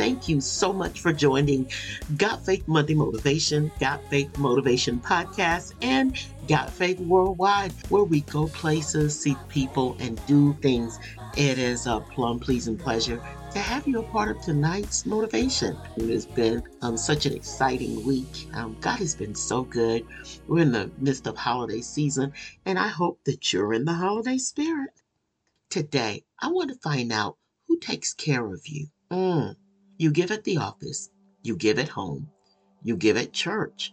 thank you so much for joining Got Faith Monday Motivation, Got Faith Motivation Podcast, and Got Faith Worldwide, where we go places, see people, and do things. It is a plum pleasing pleasure to have you a part of tonight's motivation. It has been um, such an exciting week. Um, God has been so good. We're in the midst of holiday season, and I hope that you're in the holiday spirit. Today, I want to find out who takes care of you. Mm. You give at the office, you give at home, you give at church,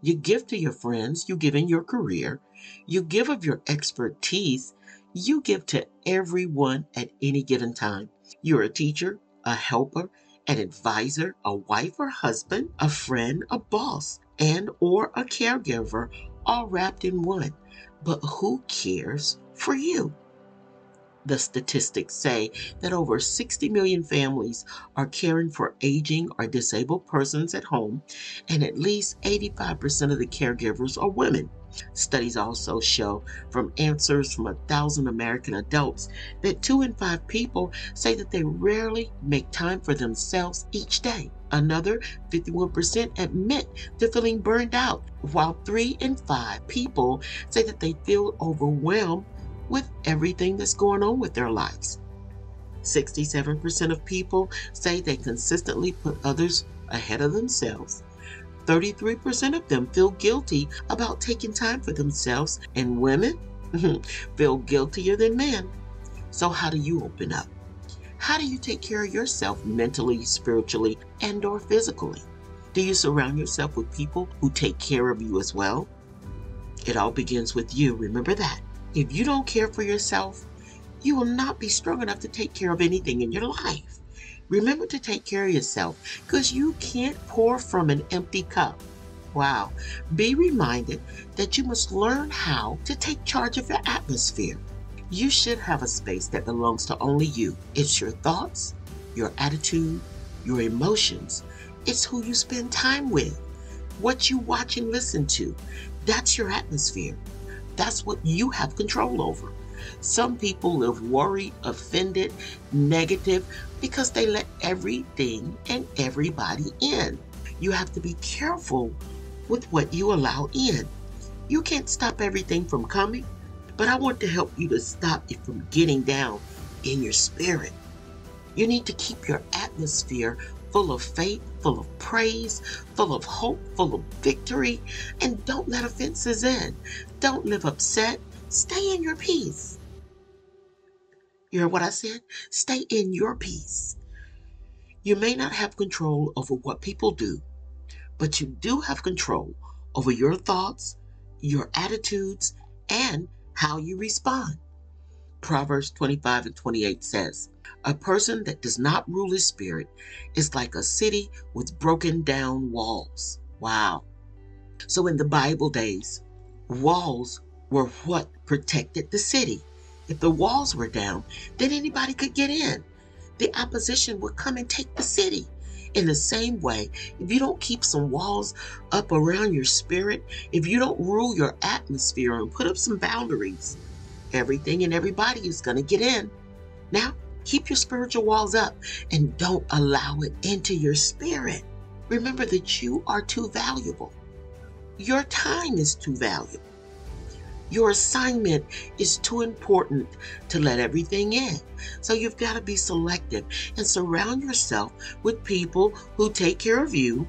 you give to your friends, you give in your career, you give of your expertise, you give to everyone at any given time. You're a teacher, a helper, an advisor, a wife or husband, a friend, a boss, and or a caregiver all wrapped in one. But who cares for you? The statistics say that over 60 million families are caring for aging or disabled persons at home, and at least 85% of the caregivers are women. Studies also show from answers from a thousand American adults that two in five people say that they rarely make time for themselves each day. Another 51% admit to feeling burned out, while three in five people say that they feel overwhelmed with everything that's going on with their lives. 67% of people say they consistently put others ahead of themselves. 33% of them feel guilty about taking time for themselves, and women feel guiltier than men. So, how do you open up? How do you take care of yourself mentally, spiritually, and or physically? Do you surround yourself with people who take care of you as well? It all begins with you, remember that. If you don't care for yourself, you will not be strong enough to take care of anything in your life. Remember to take care of yourself because you can't pour from an empty cup. Wow. Be reminded that you must learn how to take charge of your atmosphere. You should have a space that belongs to only you. It's your thoughts, your attitude, your emotions. It's who you spend time with, what you watch and listen to. That's your atmosphere. That's what you have control over. Some people live worried, offended, negative because they let everything and everybody in. You have to be careful with what you allow in. You can't stop everything from coming, but I want to help you to stop it from getting down in your spirit. You need to keep your atmosphere full of faith, full of praise, full of hope, full of victory, and don't let offenses in. Don't live upset. Stay in your peace. You heard what I said? Stay in your peace. You may not have control over what people do, but you do have control over your thoughts, your attitudes, and how you respond. Proverbs 25 and 28 says, A person that does not rule his spirit is like a city with broken down walls. Wow. So in the Bible days, walls were what protected the city. If the walls were down, then anybody could get in. The opposition would come and take the city. In the same way, if you don't keep some walls up around your spirit, if you don't rule your atmosphere and put up some boundaries, everything and everybody is going to get in. Now, keep your spiritual walls up and don't allow it into your spirit. Remember that you are too valuable. Your time is too valuable. Your assignment is too important to let everything in. So you've got to be selective and surround yourself with people who take care of you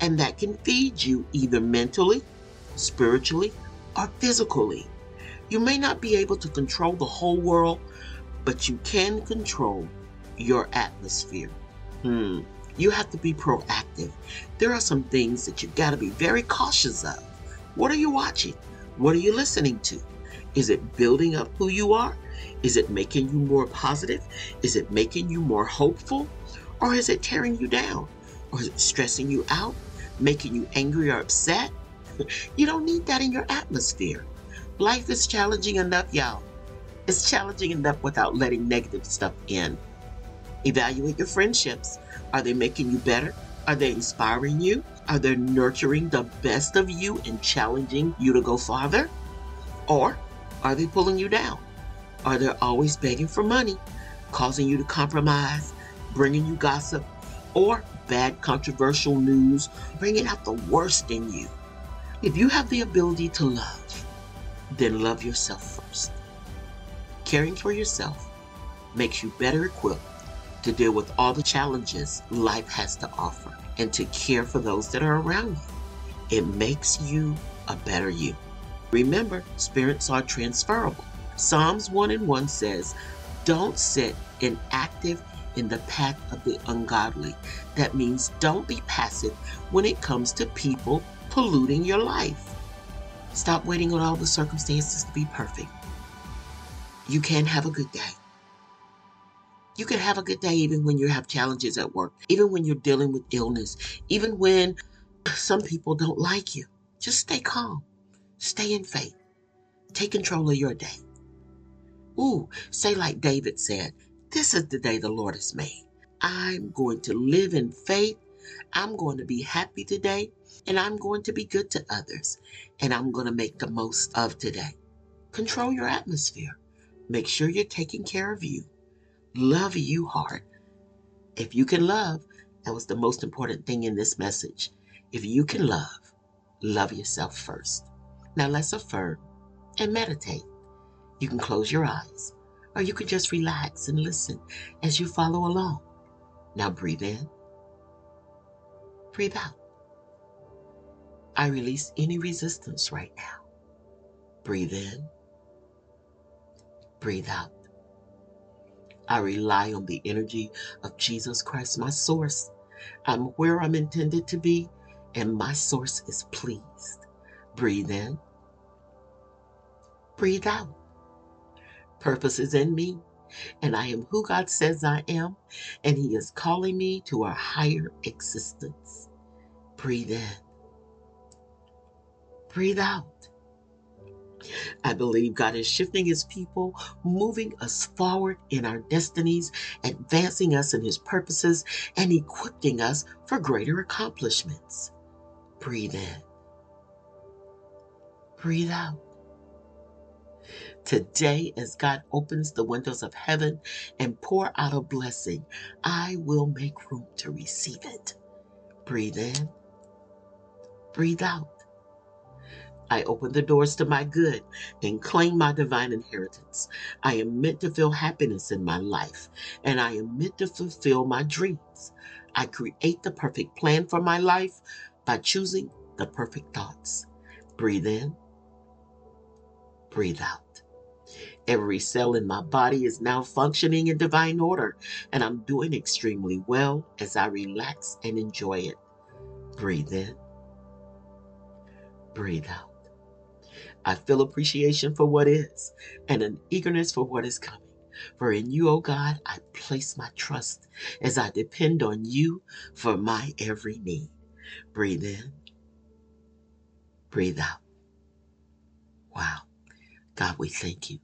and that can feed you either mentally, spiritually, or physically. You may not be able to control the whole world, but you can control your atmosphere. Hmm. You have to be proactive. There are some things that you've got to be very cautious of. What are you watching? What are you listening to? Is it building up who you are? Is it making you more positive? Is it making you more hopeful? Or is it tearing you down? Or is it stressing you out, making you angry or upset? You don't need that in your atmosphere. Life is challenging enough, y'all. It's challenging enough without letting negative stuff in. Evaluate your friendships. Are they making you better? Are they inspiring you? Are they nurturing the best of you and challenging you to go farther? Or are they pulling you down? Are they always begging for money, causing you to compromise, bringing you gossip, or bad controversial news bringing out the worst in you. If you have the ability to love, then love yourself first. Caring for yourself makes you better equipped to deal with all the challenges life has to offer and to care for those that are around you. It makes you a better you. Remember, spirits are transferable. Psalms 1 and 1 says, Don't sit inactive in the path of the ungodly. That means don't be passive when it comes to people polluting your life. Stop waiting on all the circumstances to be perfect. You can have a good day. You can have a good day even when you have challenges at work, even when you're dealing with illness, even when some people don't like you. Just stay calm. Stay in faith. Take control of your day. Ooh, say like David said, This is the day the Lord has made. I'm going to live in faith. I'm going to be happy today, and I'm going to be good to others, and I'm going to make the most of today. Control your atmosphere. Make sure you're taking care of you love you hard. If you can love, that was the most important thing in this message. If you can love, love yourself first. Now let's affirm and meditate. You can close your eyes or you can just relax and listen as you follow along. Now breathe in, breathe out. I release any resistance right now. Breathe in, breathe out. I rely on the energy of Jesus Christ, my source. I'm where I'm intended to be, and my source is pleased. Breathe in, breathe out. Purpose is in me, and I am who God says I am, and He is calling me to a higher existence. Breathe in, breathe out. I believe God is shifting his people, moving us forward in our destinies, advancing us in his purposes, and equipping us for greater accomplishments. Breathe in. Breathe out. Today, as God opens the windows of heaven and pour out a blessing, I will make room to receive it. Breathe in. Breathe out. I open the doors to my good and claim my divine inheritance. I am meant to feel happiness in my life, and I am meant to fulfill my dreams. I create the perfect plan for my life by choosing the perfect thoughts. Breathe in, breathe out. Every cell in my body is now functioning in divine order, and I'm doing extremely well as I relax and enjoy it. Breathe in, breathe out. I feel appreciation for what is and an eagerness for what is coming. For in you, O oh God, I place my trust as I depend on you for my every need. Breathe in, breathe out. Wow. God, we thank you.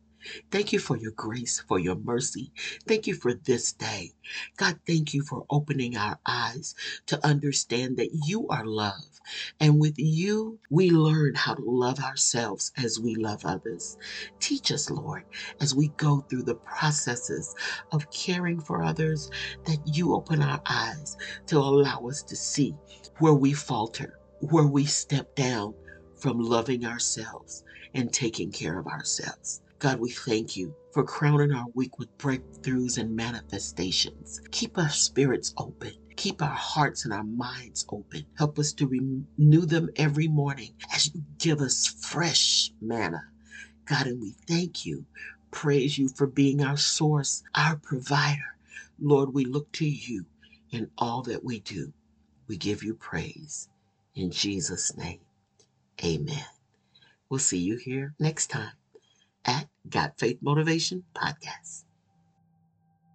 Thank you for your grace, for your mercy. Thank you for this day. God, thank you for opening our eyes to understand that you are love. And with you, we learn how to love ourselves as we love others. Teach us, Lord, as we go through the processes of caring for others, that you open our eyes to allow us to see where we falter, where we step down from loving ourselves and taking care of ourselves. God, we thank you for crowning our week with breakthroughs and manifestations. Keep our spirits open. Keep our hearts and our minds open. Help us to renew them every morning as you give us fresh manna. God, and we thank you, praise you for being our source, our provider. Lord, we look to you in all that we do. We give you praise. In Jesus' name, amen. We'll see you here next time at Got Faith Motivation Podcast.